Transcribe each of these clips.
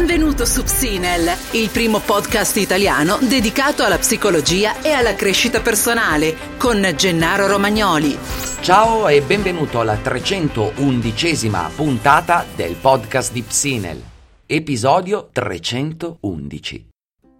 Benvenuto su Psinel, il primo podcast italiano dedicato alla psicologia e alla crescita personale, con Gennaro Romagnoli. Ciao e benvenuto alla 311 puntata del podcast di Psinel, episodio 311.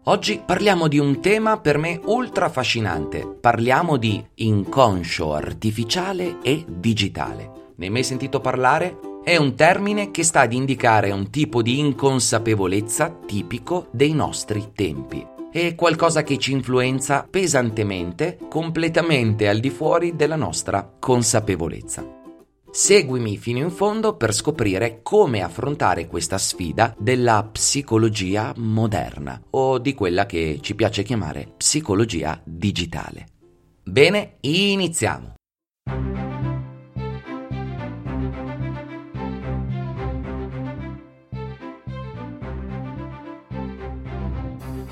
Oggi parliamo di un tema per me ultra affascinante. Parliamo di inconscio artificiale e digitale. Ne hai mai sentito parlare? È un termine che sta ad indicare un tipo di inconsapevolezza tipico dei nostri tempi. È qualcosa che ci influenza pesantemente, completamente al di fuori della nostra consapevolezza. Seguimi fino in fondo per scoprire come affrontare questa sfida della psicologia moderna o di quella che ci piace chiamare psicologia digitale. Bene, iniziamo.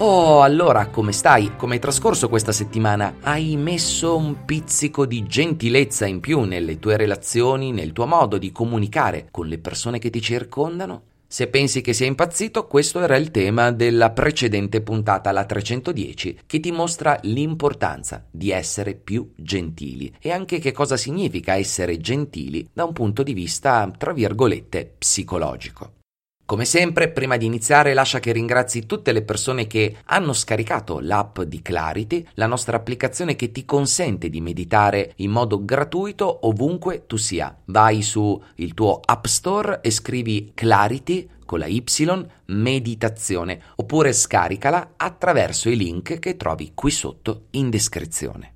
Oh, allora, come stai? Come hai trascorso questa settimana? Hai messo un pizzico di gentilezza in più nelle tue relazioni, nel tuo modo di comunicare con le persone che ti circondano? Se pensi che sia impazzito, questo era il tema della precedente puntata, la 310, che ti mostra l'importanza di essere più gentili e anche che cosa significa essere gentili da un punto di vista, tra virgolette, psicologico. Come sempre, prima di iniziare, lascia che ringrazi tutte le persone che hanno scaricato l'app di Clarity, la nostra applicazione che ti consente di meditare in modo gratuito ovunque tu sia. Vai su il tuo App Store e scrivi Clarity con la Y meditazione oppure scaricala attraverso i link che trovi qui sotto in descrizione.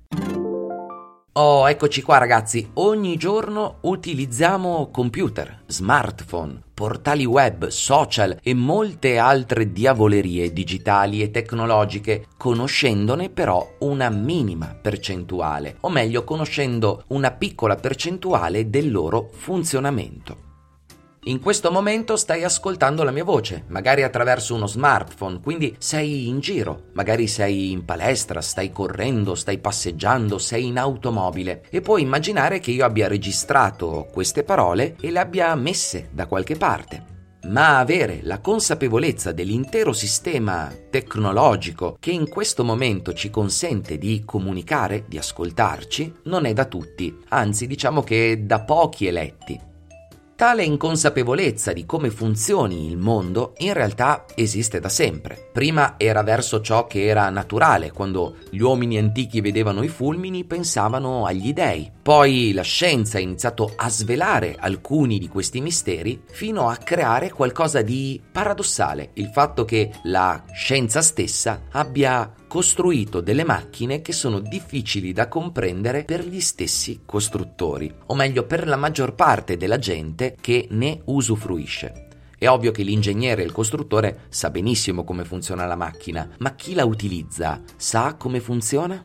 Oh, eccoci qua ragazzi, ogni giorno utilizziamo computer, smartphone, portali web, social e molte altre diavolerie digitali e tecnologiche, conoscendone però una minima percentuale, o meglio conoscendo una piccola percentuale del loro funzionamento. In questo momento stai ascoltando la mia voce, magari attraverso uno smartphone, quindi sei in giro, magari sei in palestra, stai correndo, stai passeggiando, sei in automobile e puoi immaginare che io abbia registrato queste parole e le abbia messe da qualche parte. Ma avere la consapevolezza dell'intero sistema tecnologico che in questo momento ci consente di comunicare, di ascoltarci, non è da tutti, anzi diciamo che da pochi eletti. Tale inconsapevolezza di come funzioni il mondo in realtà esiste da sempre. Prima era verso ciò che era naturale, quando gli uomini antichi vedevano i fulmini pensavano agli dei. Poi la scienza ha iniziato a svelare alcuni di questi misteri fino a creare qualcosa di paradossale, il fatto che la scienza stessa abbia costruito delle macchine che sono difficili da comprendere per gli stessi costruttori, o meglio per la maggior parte della gente che ne usufruisce. È ovvio che l'ingegnere e il costruttore sa benissimo come funziona la macchina, ma chi la utilizza sa come funziona?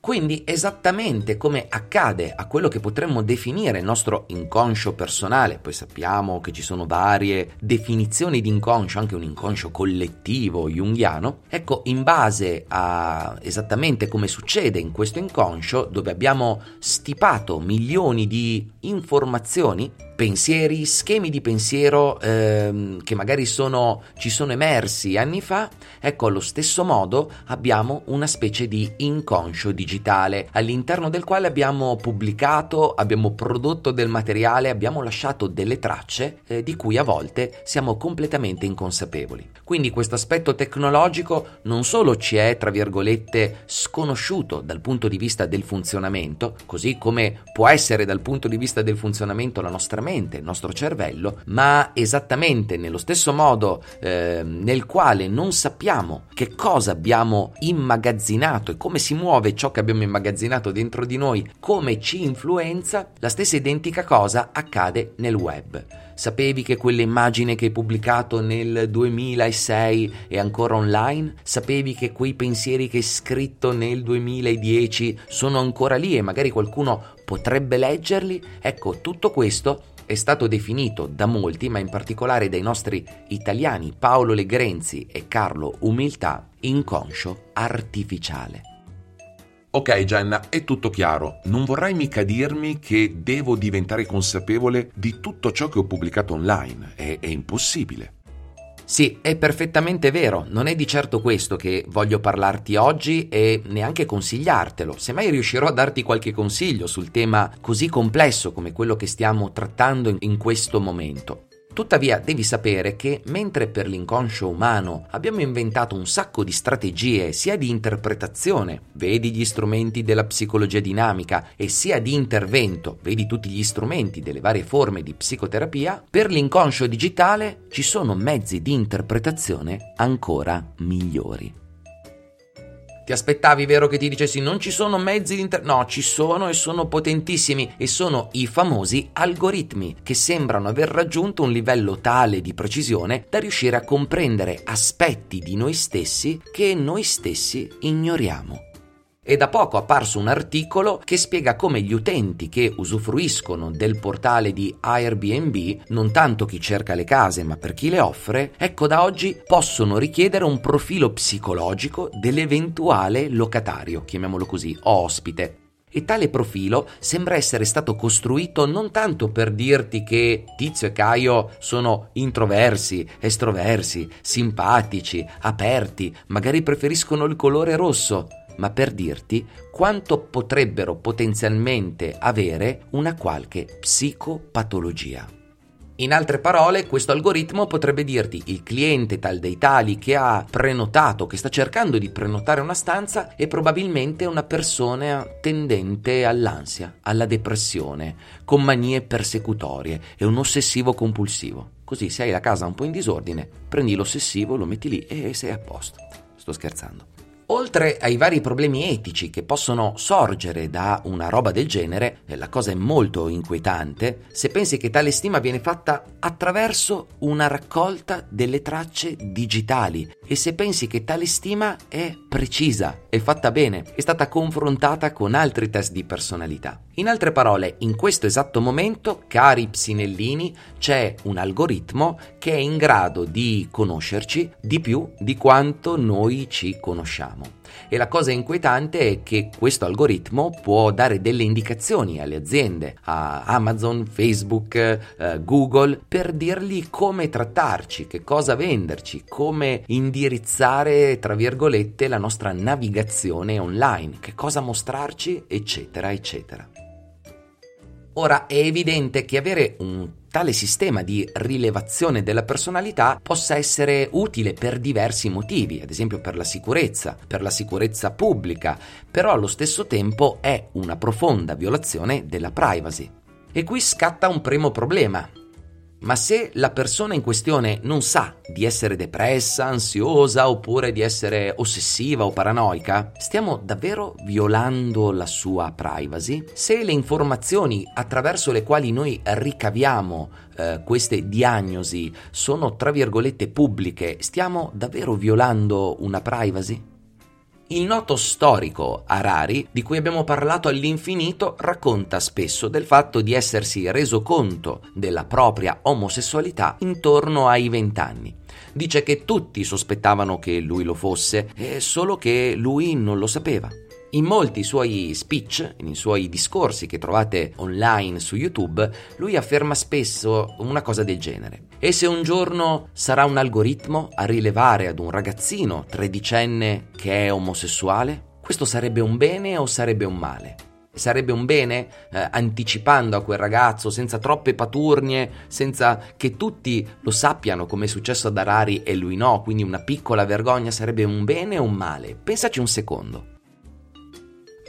Quindi esattamente come accade a quello che potremmo definire il nostro inconscio personale, poi sappiamo che ci sono varie definizioni di inconscio, anche un inconscio collettivo junghiano, ecco, in base a esattamente come succede in questo inconscio, dove abbiamo stipato milioni di informazioni, pensieri, schemi di pensiero ehm, che magari sono, ci sono emersi anni fa, ecco allo stesso modo abbiamo una specie di inconscio digitale all'interno del quale abbiamo pubblicato, abbiamo prodotto del materiale, abbiamo lasciato delle tracce eh, di cui a volte siamo completamente inconsapevoli. Quindi questo aspetto tecnologico non solo ci è, tra virgolette, sconosciuto dal punto di vista del funzionamento, così come può essere dal punto di vista del funzionamento la nostra mente, mente, il nostro cervello, ma esattamente nello stesso modo eh, nel quale non sappiamo che cosa abbiamo immagazzinato e come si muove ciò che abbiamo immagazzinato dentro di noi, come ci influenza, la stessa identica cosa accade nel web. Sapevi che quell'immagine che hai pubblicato nel 2006 è ancora online? Sapevi che quei pensieri che hai scritto nel 2010 sono ancora lì e magari qualcuno potrebbe leggerli? Ecco, tutto questo è stato definito da molti, ma in particolare dai nostri italiani Paolo Legrenzi e Carlo Umiltà, inconscio artificiale. Ok Jenna, è tutto chiaro. Non vorrai mica dirmi che devo diventare consapevole di tutto ciò che ho pubblicato online. È, è impossibile. Sì, è perfettamente vero, non è di certo questo che voglio parlarti oggi e neanche consigliartelo. Se mai riuscirò a darti qualche consiglio sul tema così complesso come quello che stiamo trattando in questo momento. Tuttavia devi sapere che mentre per l'inconscio umano abbiamo inventato un sacco di strategie sia di interpretazione, vedi gli strumenti della psicologia dinamica, e sia di intervento, vedi tutti gli strumenti delle varie forme di psicoterapia, per l'inconscio digitale ci sono mezzi di interpretazione ancora migliori. Ti aspettavi, vero, che ti dicessi non ci sono mezzi di internet? No, ci sono e sono potentissimi e sono i famosi algoritmi che sembrano aver raggiunto un livello tale di precisione da riuscire a comprendere aspetti di noi stessi che noi stessi ignoriamo. È da poco apparso un articolo che spiega come gli utenti che usufruiscono del portale di Airbnb, non tanto chi cerca le case ma per chi le offre, ecco da oggi possono richiedere un profilo psicologico dell'eventuale locatario, chiamiamolo così, o ospite. E tale profilo sembra essere stato costruito non tanto per dirti che Tizio e Caio sono introversi, estroversi, simpatici, aperti, magari preferiscono il colore rosso, ma per dirti quanto potrebbero potenzialmente avere una qualche psicopatologia. In altre parole, questo algoritmo potrebbe dirti il cliente tal dei tali che ha prenotato, che sta cercando di prenotare una stanza, è probabilmente una persona tendente all'ansia, alla depressione, con manie persecutorie, è un ossessivo compulsivo. Così se hai la casa un po' in disordine, prendi l'ossessivo, lo metti lì e sei a posto. Sto scherzando. Oltre ai vari problemi etici che possono sorgere da una roba del genere, la cosa è molto inquietante se pensi che tale stima viene fatta attraverso una raccolta delle tracce digitali e se pensi che tale stima è precisa, è fatta bene, è stata confrontata con altri test di personalità. In altre parole, in questo esatto momento, cari psinellini, c'è un algoritmo che è in grado di conoscerci di più di quanto noi ci conosciamo. E la cosa inquietante è che questo algoritmo può dare delle indicazioni alle aziende, a Amazon, Facebook, eh, Google, per dirgli come trattarci, che cosa venderci, come indirizzare, tra virgolette, la nostra navigazione online, che cosa mostrarci, eccetera, eccetera. Ora è evidente che avere un tale sistema di rilevazione della personalità possa essere utile per diversi motivi, ad esempio per la sicurezza, per la sicurezza pubblica, però allo stesso tempo è una profonda violazione della privacy. E qui scatta un primo problema, ma se la persona in questione non sa di essere depressa, ansiosa oppure di essere ossessiva o paranoica, stiamo davvero violando la sua privacy? Se le informazioni attraverso le quali noi ricaviamo eh, queste diagnosi sono tra virgolette pubbliche, stiamo davvero violando una privacy? Il noto storico Harari, di cui abbiamo parlato all'infinito, racconta spesso del fatto di essersi reso conto della propria omosessualità intorno ai vent'anni. Dice che tutti sospettavano che lui lo fosse, solo che lui non lo sapeva. In molti suoi speech, nei suoi discorsi che trovate online su YouTube, lui afferma spesso una cosa del genere. E se un giorno sarà un algoritmo a rilevare ad un ragazzino tredicenne che è omosessuale? Questo sarebbe un bene o sarebbe un male? Sarebbe un bene eh, anticipando a quel ragazzo senza troppe paturnie, senza che tutti lo sappiano come è successo ad Arari e lui no, quindi una piccola vergogna sarebbe un bene o un male? Pensaci un secondo.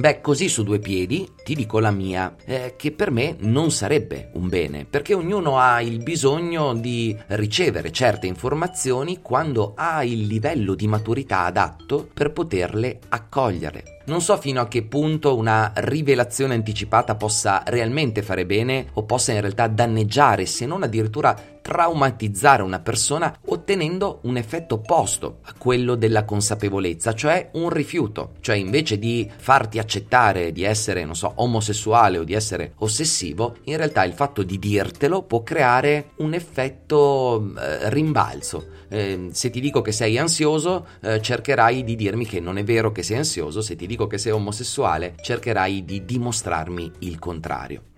Beh, così su due piedi ti dico la mia, eh, che per me non sarebbe un bene, perché ognuno ha il bisogno di ricevere certe informazioni quando ha il livello di maturità adatto per poterle accogliere. Non so fino a che punto una rivelazione anticipata possa realmente fare bene o possa in realtà danneggiare, se non addirittura traumatizzare una persona ottenendo un effetto opposto a quello della consapevolezza, cioè un rifiuto. Cioè invece di farti accettare di essere, non so, omosessuale o di essere ossessivo, in realtà il fatto di dirtelo può creare un effetto eh, rimbalzo. Eh, se ti dico che sei ansioso, eh, cercherai di dirmi che non è vero che sei ansioso, se ti dico che sei omosessuale, cercherai di dimostrarmi il contrario.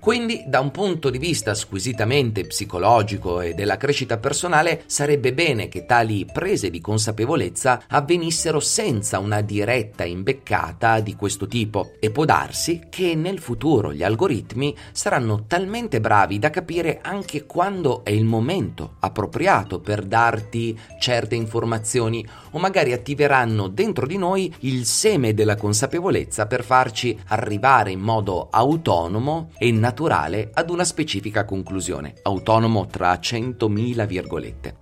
Quindi, da un punto di vista squisitamente psicologico e della crescita personale, sarebbe bene che tali prese di consapevolezza avvenissero senza una diretta imbeccata di questo tipo. E può darsi che nel futuro gli algoritmi saranno talmente bravi da capire anche quando è il momento appropriato per darti certe informazioni o magari attiveranno dentro di noi il seme della consapevolezza per farci arrivare in modo autonomo e naturale naturale ad una specifica conclusione, autonomo tra 100.000 virgolette.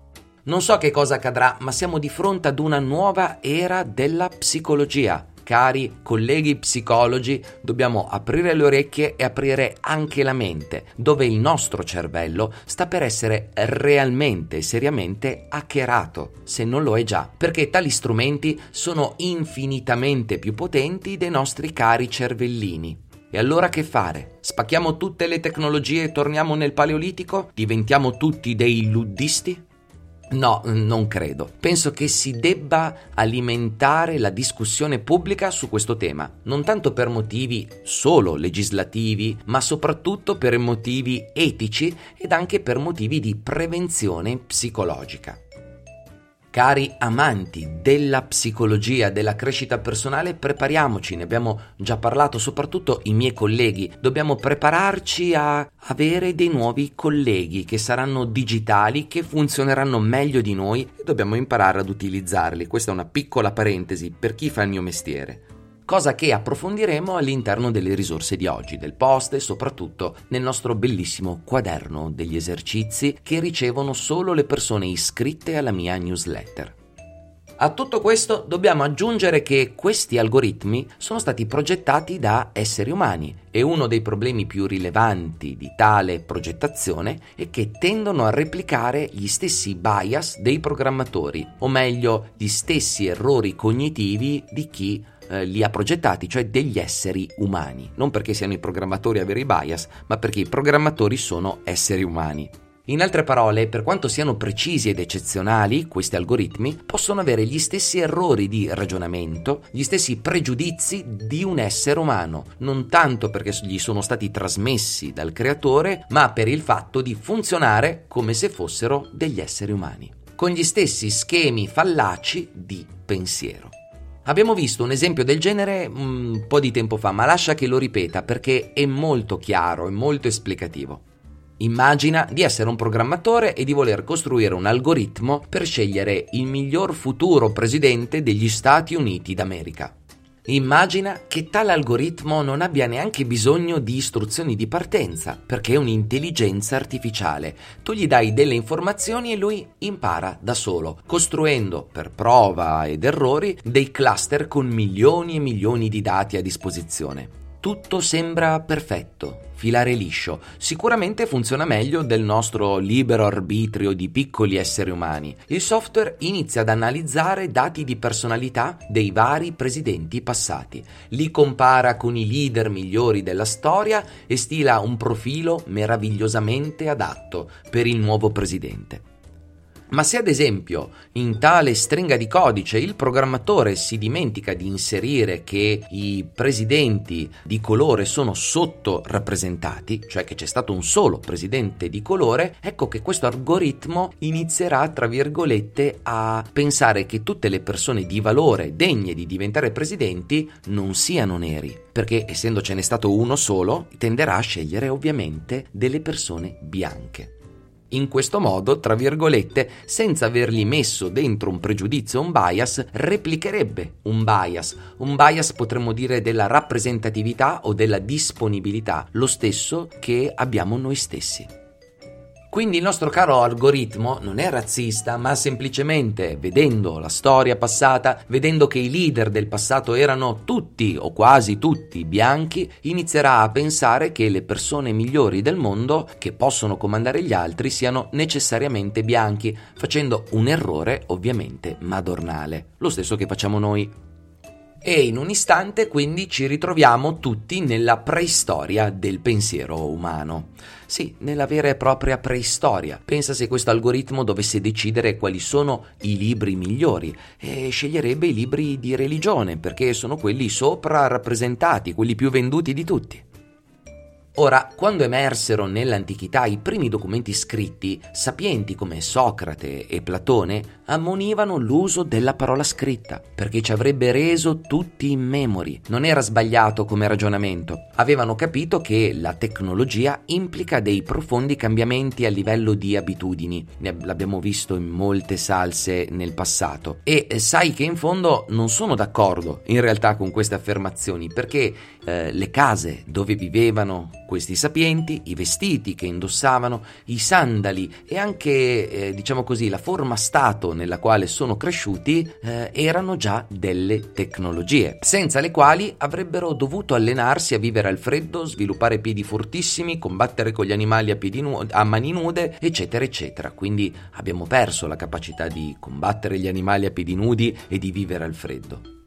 Non so che cosa accadrà, ma siamo di fronte ad una nuova era della psicologia. Cari colleghi psicologi, dobbiamo aprire le orecchie e aprire anche la mente, dove il nostro cervello sta per essere realmente e seriamente hackerato, se non lo è già, perché tali strumenti sono infinitamente più potenti dei nostri cari cervellini. E allora che fare? Spacchiamo tutte le tecnologie e torniamo nel Paleolitico? Diventiamo tutti dei luddisti? No, non credo. Penso che si debba alimentare la discussione pubblica su questo tema, non tanto per motivi solo legislativi, ma soprattutto per motivi etici ed anche per motivi di prevenzione psicologica. Cari amanti della psicologia, della crescita personale, prepariamoci, ne abbiamo già parlato, soprattutto i miei colleghi, dobbiamo prepararci a avere dei nuovi colleghi che saranno digitali, che funzioneranno meglio di noi e dobbiamo imparare ad utilizzarli. Questa è una piccola parentesi per chi fa il mio mestiere cosa che approfondiremo all'interno delle risorse di oggi, del post e soprattutto nel nostro bellissimo quaderno degli esercizi che ricevono solo le persone iscritte alla mia newsletter. A tutto questo dobbiamo aggiungere che questi algoritmi sono stati progettati da esseri umani e uno dei problemi più rilevanti di tale progettazione è che tendono a replicare gli stessi bias dei programmatori, o meglio gli stessi errori cognitivi di chi eh, li ha progettati, cioè degli esseri umani. Non perché siano i programmatori a avere i bias, ma perché i programmatori sono esseri umani. In altre parole, per quanto siano precisi ed eccezionali, questi algoritmi possono avere gli stessi errori di ragionamento, gli stessi pregiudizi di un essere umano, non tanto perché gli sono stati trasmessi dal creatore, ma per il fatto di funzionare come se fossero degli esseri umani, con gli stessi schemi fallaci di pensiero. Abbiamo visto un esempio del genere mm, un po' di tempo fa, ma lascia che lo ripeta perché è molto chiaro, è molto esplicativo. Immagina di essere un programmatore e di voler costruire un algoritmo per scegliere il miglior futuro presidente degli Stati Uniti d'America. Immagina che tale algoritmo non abbia neanche bisogno di istruzioni di partenza, perché è un'intelligenza artificiale. Tu gli dai delle informazioni e lui impara da solo, costruendo per prova ed errori dei cluster con milioni e milioni di dati a disposizione. Tutto sembra perfetto, filare liscio. Sicuramente funziona meglio del nostro libero arbitrio di piccoli esseri umani. Il software inizia ad analizzare dati di personalità dei vari presidenti passati, li compara con i leader migliori della storia e stila un profilo meravigliosamente adatto per il nuovo presidente. Ma se ad esempio in tale stringa di codice il programmatore si dimentica di inserire che i presidenti di colore sono sottorappresentati, cioè che c'è stato un solo presidente di colore, ecco che questo algoritmo inizierà, tra virgolette, a pensare che tutte le persone di valore degne di diventare presidenti non siano neri, perché essendocene stato uno solo, tenderà a scegliere ovviamente delle persone bianche. In questo modo, tra virgolette, senza avergli messo dentro un pregiudizio un bias, replicherebbe un bias. Un bias potremmo dire della rappresentatività o della disponibilità, lo stesso che abbiamo noi stessi. Quindi il nostro caro algoritmo non è razzista, ma semplicemente vedendo la storia passata, vedendo che i leader del passato erano tutti o quasi tutti bianchi, inizierà a pensare che le persone migliori del mondo che possono comandare gli altri siano necessariamente bianchi, facendo un errore ovviamente madornale, lo stesso che facciamo noi e in un istante quindi ci ritroviamo tutti nella preistoria del pensiero umano. Sì, nella vera e propria preistoria. Pensa se questo algoritmo dovesse decidere quali sono i libri migliori e sceglierebbe i libri di religione perché sono quelli sopra rappresentati, quelli più venduti di tutti. Ora, quando emersero nell'antichità i primi documenti scritti, sapienti come Socrate e Platone ammonivano l'uso della parola scritta, perché ci avrebbe reso tutti immemori. Non era sbagliato come ragionamento. Avevano capito che la tecnologia implica dei profondi cambiamenti a livello di abitudini. Ne l'abbiamo visto in molte salse nel passato. E sai che in fondo non sono d'accordo in realtà con queste affermazioni, perché eh, le case dove vivevano questi sapienti, i vestiti che indossavano, i sandali e anche, eh, diciamo così, la forma stato nella quale sono cresciuti eh, erano già delle tecnologie, senza le quali avrebbero dovuto allenarsi a vivere al freddo, sviluppare piedi fortissimi, combattere con gli animali a, nu- a mani nude, eccetera, eccetera. Quindi abbiamo perso la capacità di combattere gli animali a piedi nudi e di vivere al freddo.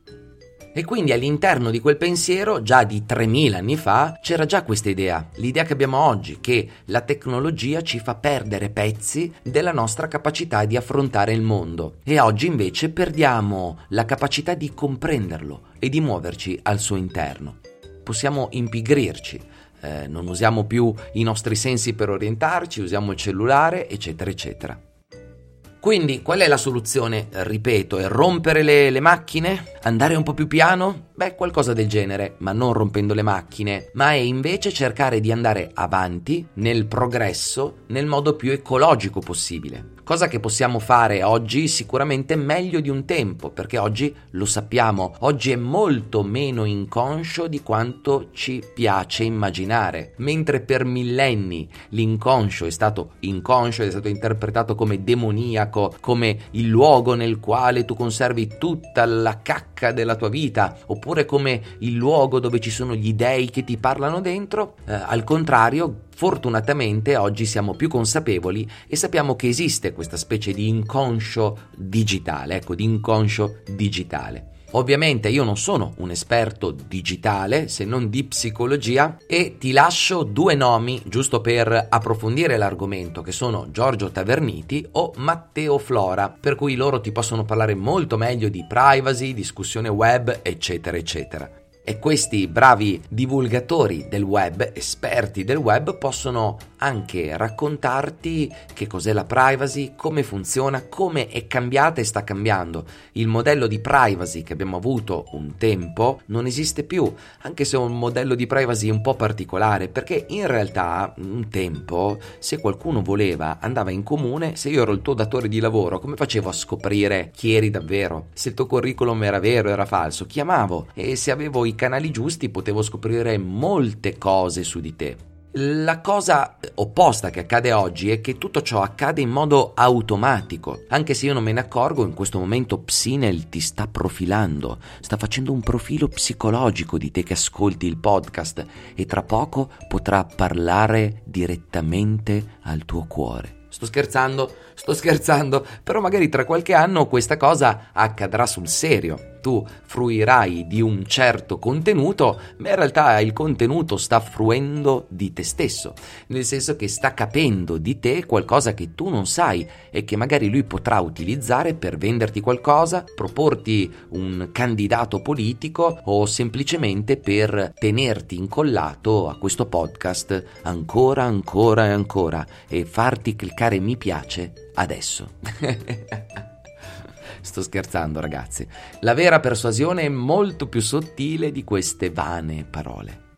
E quindi all'interno di quel pensiero, già di 3000 anni fa, c'era già questa idea, l'idea che abbiamo oggi, che la tecnologia ci fa perdere pezzi della nostra capacità di affrontare il mondo. E oggi invece perdiamo la capacità di comprenderlo e di muoverci al suo interno. Possiamo impigrirci, eh, non usiamo più i nostri sensi per orientarci, usiamo il cellulare, eccetera, eccetera. Quindi qual è la soluzione? Ripeto, è rompere le, le, macchine? Andare un po' più piano? Beh, qualcosa del genere, ma non rompendo le macchine, ma è invece cercare di andare avanti nel progresso nel modo più ecologico possibile cosa che possiamo fare oggi sicuramente meglio di un tempo, perché oggi lo sappiamo, oggi è molto meno inconscio di quanto ci piace immaginare, mentre per millenni l'inconscio è stato inconscio, è stato interpretato come demoniaco, come il luogo nel quale tu conservi tutta la cacca della tua vita, oppure come il luogo dove ci sono gli dei che ti parlano dentro, eh, al contrario, Fortunatamente oggi siamo più consapevoli e sappiamo che esiste questa specie di inconscio digitale, ecco, di inconscio digitale. Ovviamente io non sono un esperto digitale, se non di psicologia, e ti lascio due nomi giusto per approfondire l'argomento, che sono Giorgio Taverniti o Matteo Flora, per cui loro ti possono parlare molto meglio di privacy, discussione web, eccetera, eccetera. E questi bravi divulgatori del web, esperti del web, possono anche raccontarti che cos'è la privacy, come funziona, come è cambiata e sta cambiando. Il modello di privacy che abbiamo avuto un tempo non esiste più, anche se è un modello di privacy un po' particolare, perché in realtà un tempo, se qualcuno voleva, andava in comune, se io ero il tuo datore di lavoro, come facevo a scoprire chi eri davvero? Se il tuo curriculum era vero o era falso? Chiamavo e se avevo i canali giusti potevo scoprire molte cose su di te. La cosa opposta che accade oggi è che tutto ciò accade in modo automatico. Anche se io non me ne accorgo, in questo momento Psinel ti sta profilando, sta facendo un profilo psicologico di te che ascolti il podcast e tra poco potrà parlare direttamente al tuo cuore. Sto scherzando, sto scherzando, però magari tra qualche anno questa cosa accadrà sul serio tu fruirai di un certo contenuto, ma in realtà il contenuto sta fruendo di te stesso, nel senso che sta capendo di te qualcosa che tu non sai e che magari lui potrà utilizzare per venderti qualcosa, proporti un candidato politico o semplicemente per tenerti incollato a questo podcast ancora, ancora e ancora e farti cliccare mi piace adesso. Sto scherzando, ragazzi. La vera persuasione è molto più sottile di queste vane parole.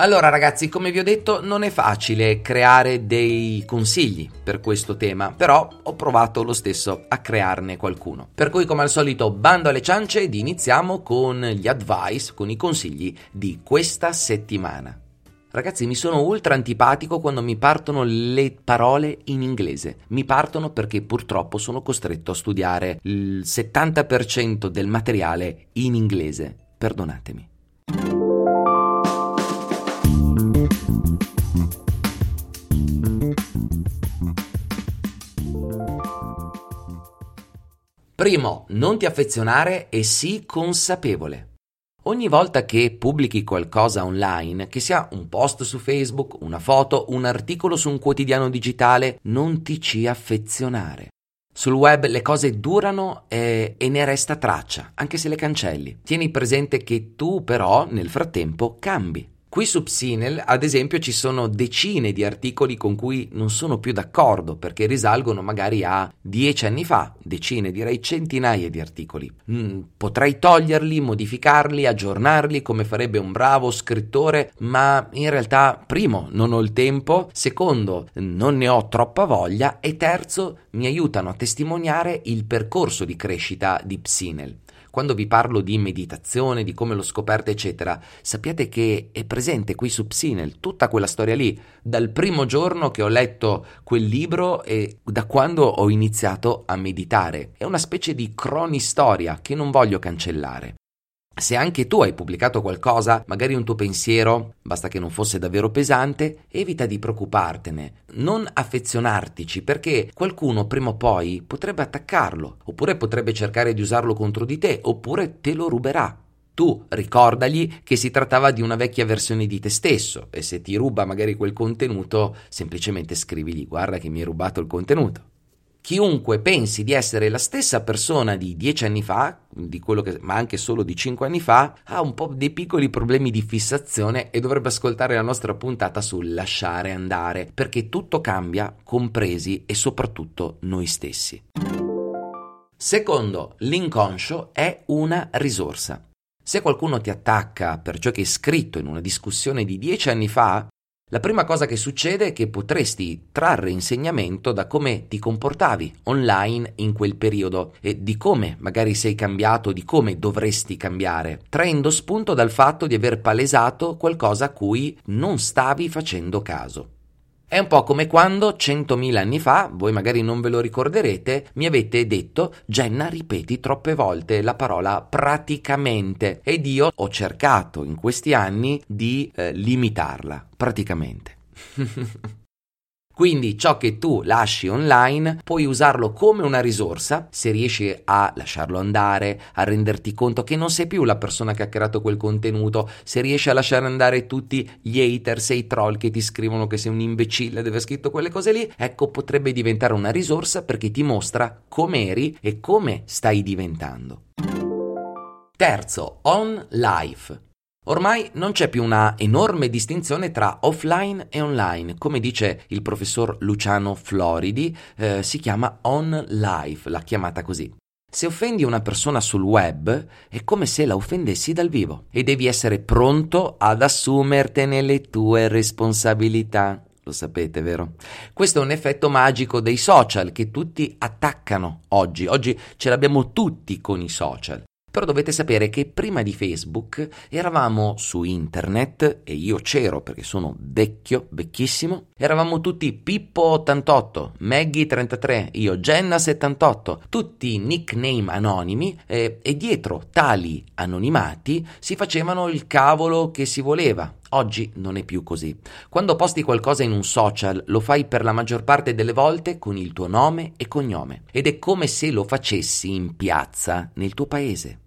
Allora ragazzi, come vi ho detto, non è facile creare dei consigli per questo tema, però ho provato lo stesso a crearne qualcuno. Per cui come al solito bando alle ciance ed iniziamo con gli advice, con i consigli di questa settimana. Ragazzi, mi sono ultra antipatico quando mi partono le parole in inglese. Mi partono perché purtroppo sono costretto a studiare il 70% del materiale in inglese. Perdonatemi. Primo, non ti affezionare e sii consapevole. Ogni volta che pubblichi qualcosa online, che sia un post su Facebook, una foto, un articolo su un quotidiano digitale, non ti ci affezionare. Sul web le cose durano e, e, ne resta traccia, anche se le cancelli. Tieni presente che tu però nel frattempo cambi. Qui su Psinel, ad esempio, ci sono decine di articoli con cui non sono più d'accordo perché risalgono magari a dieci anni fa, decine, direi centinaia di articoli. Mm, potrei toglierli, modificarli, aggiornarli come farebbe un bravo scrittore, ma in realtà, primo, non ho il tempo, secondo, non ne ho troppa voglia e terzo, mi aiutano a testimoniare il percorso di crescita di Psinel. Quando vi parlo di meditazione, di come l'ho scoperta, eccetera, sappiate che è presente qui su Psinel tutta quella storia lì, dal primo giorno che ho letto quel libro e da quando ho iniziato a meditare. È una specie di cronistoria che non voglio cancellare. Se anche tu hai pubblicato qualcosa, magari un tuo pensiero, basta che non fosse davvero pesante, evita di preoccupartene, non affezionartici perché qualcuno prima o poi potrebbe attaccarlo, oppure potrebbe cercare di usarlo contro di te, oppure te lo ruberà. Tu ricordagli che si trattava di una vecchia versione di te stesso e se ti ruba magari quel contenuto, semplicemente scrivigli guarda che mi hai rubato il contenuto. Chiunque pensi di essere la stessa persona di dieci anni fa, che, ma anche solo di cinque anni fa, ha un po' dei piccoli problemi di fissazione e dovrebbe ascoltare la nostra puntata sul lasciare andare, perché tutto cambia, compresi e soprattutto noi stessi. Secondo, l'inconscio è una risorsa. Se qualcuno ti attacca per ciò che è scritto in una discussione di dieci anni fa, la prima cosa che succede è che potresti trarre insegnamento da come ti comportavi online in quel periodo e di come magari sei cambiato, di come dovresti cambiare, traendo spunto dal fatto di aver palesato qualcosa a cui non stavi facendo caso. È un po' come quando, centomila anni fa, voi magari non ve lo ricorderete, mi avete detto Jenna ripeti troppe volte la parola praticamente ed io ho cercato in questi anni di eh, limitarla, praticamente. Quindi ciò che tu lasci online puoi usarlo come una risorsa se riesci a lasciarlo andare, a renderti conto che non sei più la persona che ha creato quel contenuto, se riesci a lasciare andare tutti gli haters e i troll che ti scrivono che sei un imbecille di aver scritto quelle cose lì, ecco potrebbe diventare una risorsa perché ti mostra come eri e come stai diventando. Terzo, on life. Ormai non c'è più una enorme distinzione tra offline e online, come dice il professor Luciano Floridi, eh, si chiama on life, l'ha chiamata così. Se offendi una persona sul web è come se la offendessi dal vivo e devi essere pronto ad assumertene le tue responsabilità. Lo sapete, vero? Questo è un effetto magico dei social che tutti attaccano oggi. Oggi ce l'abbiamo tutti con i social. Però dovete sapere che prima di Facebook eravamo su internet e io c'ero perché sono vecchio, vecchissimo. Eravamo tutti Pippo88, Maggie33, io Jenna78, tutti nickname anonimi eh, e dietro tali anonimati si facevano il cavolo che si voleva. Oggi non è più così. Quando posti qualcosa in un social lo fai per la maggior parte delle volte con il tuo nome e cognome ed è come se lo facessi in piazza nel tuo paese.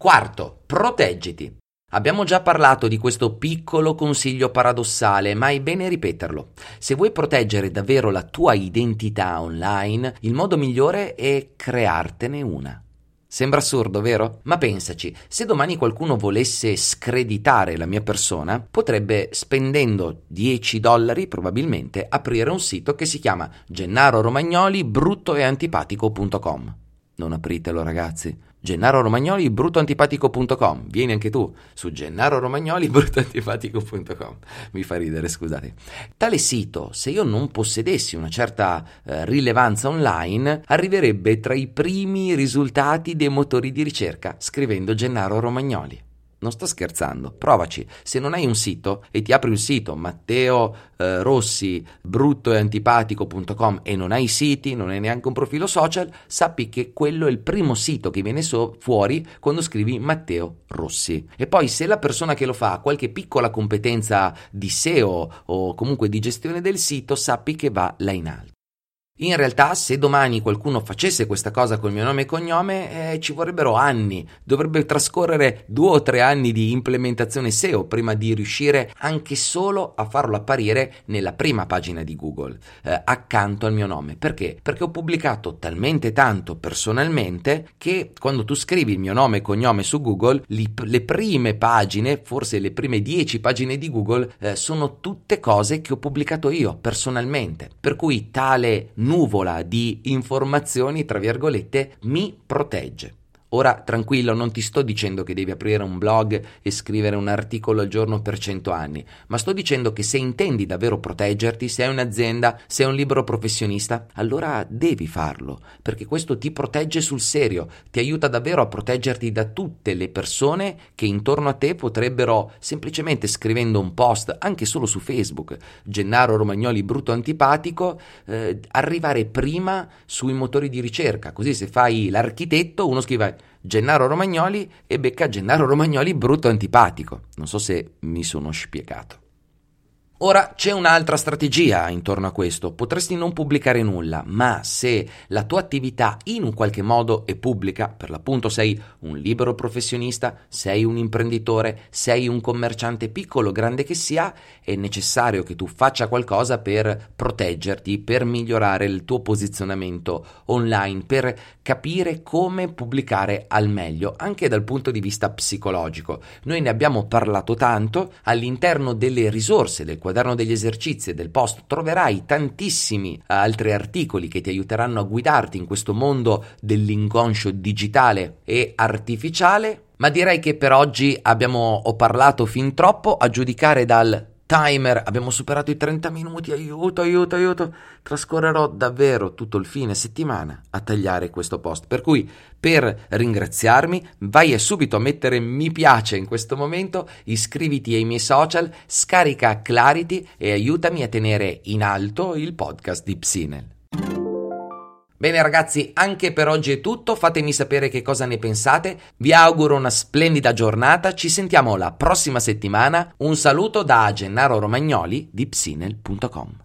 Quarto, proteggiti. Abbiamo già parlato di questo piccolo consiglio paradossale, ma è bene ripeterlo. Se vuoi proteggere davvero la tua identità online, il modo migliore è creartene una. Sembra assurdo, vero? Ma pensaci, se domani qualcuno volesse screditare la mia persona, potrebbe, spendendo 10 dollari, probabilmente, aprire un sito che si chiama Gennaro Romagnoli. Non apritelo, ragazzi. Gennaro Romagnoli, bruttoantipatico.com. Vieni anche tu su Gennaro Romagnoli, bruttoantipatico.com. Mi fa ridere, scusate. Tale sito, se io non possedessi una certa eh, rilevanza online, arriverebbe tra i primi risultati dei motori di ricerca scrivendo Gennaro Romagnoli. Non sto scherzando, provaci. Se non hai un sito e ti apri un sito Matteo eh, e e non hai siti, non hai neanche un profilo social, sappi che quello è il primo sito che viene so- fuori quando scrivi Matteo Rossi. E poi se la persona che lo fa ha qualche piccola competenza di SEO o comunque di gestione del sito, sappi che va là in alto. In realtà, se domani qualcuno facesse questa cosa col mio nome e cognome, eh, ci vorrebbero anni. Dovrebbe trascorrere due o tre anni di implementazione SEO prima di riuscire anche solo a farlo apparire nella prima pagina di Google, eh, accanto al mio nome. Perché? Perché ho pubblicato talmente tanto personalmente che quando tu scrivi il mio nome e cognome su Google, li, le prime pagine, forse le prime dieci pagine di Google, eh, sono tutte cose che ho pubblicato io personalmente. Per cui tale nuvola di informazioni, tra virgolette, mi protegge. Ora tranquillo, non ti sto dicendo che devi aprire un blog e scrivere un articolo al giorno per cento anni, ma sto dicendo che se intendi davvero proteggerti, se hai un'azienda, sei un libero professionista, allora devi farlo, perché questo ti protegge sul serio, ti aiuta davvero a proteggerti da tutte le persone che intorno a te potrebbero semplicemente scrivendo un post, anche solo su Facebook, Gennaro Romagnoli brutto antipatico, eh, arrivare prima sui motori di ricerca, così se fai l'architetto uno scrive Gennaro Romagnoli e becca Gennaro Romagnoli brutto antipatico. Non so se mi sono spiegato. Ora c'è un'altra strategia intorno a questo, potresti non pubblicare nulla, ma se la tua attività in un qualche modo è pubblica, per l'appunto sei un libero professionista, sei un imprenditore, sei un commerciante piccolo o grande che sia, è necessario che tu faccia qualcosa per proteggerti, per migliorare il tuo posizionamento online, per capire come pubblicare al meglio, anche dal punto di vista psicologico. Noi ne abbiamo parlato tanto all'interno delle risorse del quaderno degli esercizi e del post troverai tantissimi altri articoli che ti aiuteranno a guidarti in questo mondo dell'inconscio digitale e artificiale. Ma direi che per oggi abbiamo ho parlato fin troppo a giudicare dal timer, abbiamo superato i 30 minuti, aiuto, aiuto, aiuto. Trascorrerò davvero tutto il fine settimana a tagliare questo post. Per cui, per ringraziarmi, vai subito a mettere mi piace in questo momento, iscriviti ai miei social, scarica Clarity e aiutami a tenere in alto il podcast di Psinel. Bene ragazzi, anche per oggi è tutto, fatemi sapere che cosa ne pensate, vi auguro una splendida giornata, ci sentiamo la prossima settimana, un saluto da Gennaro Romagnoli di psinel.com.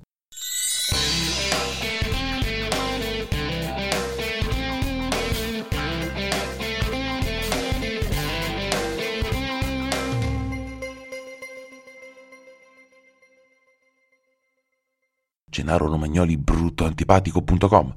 Gennaro Romagnoli brutto antipatico.com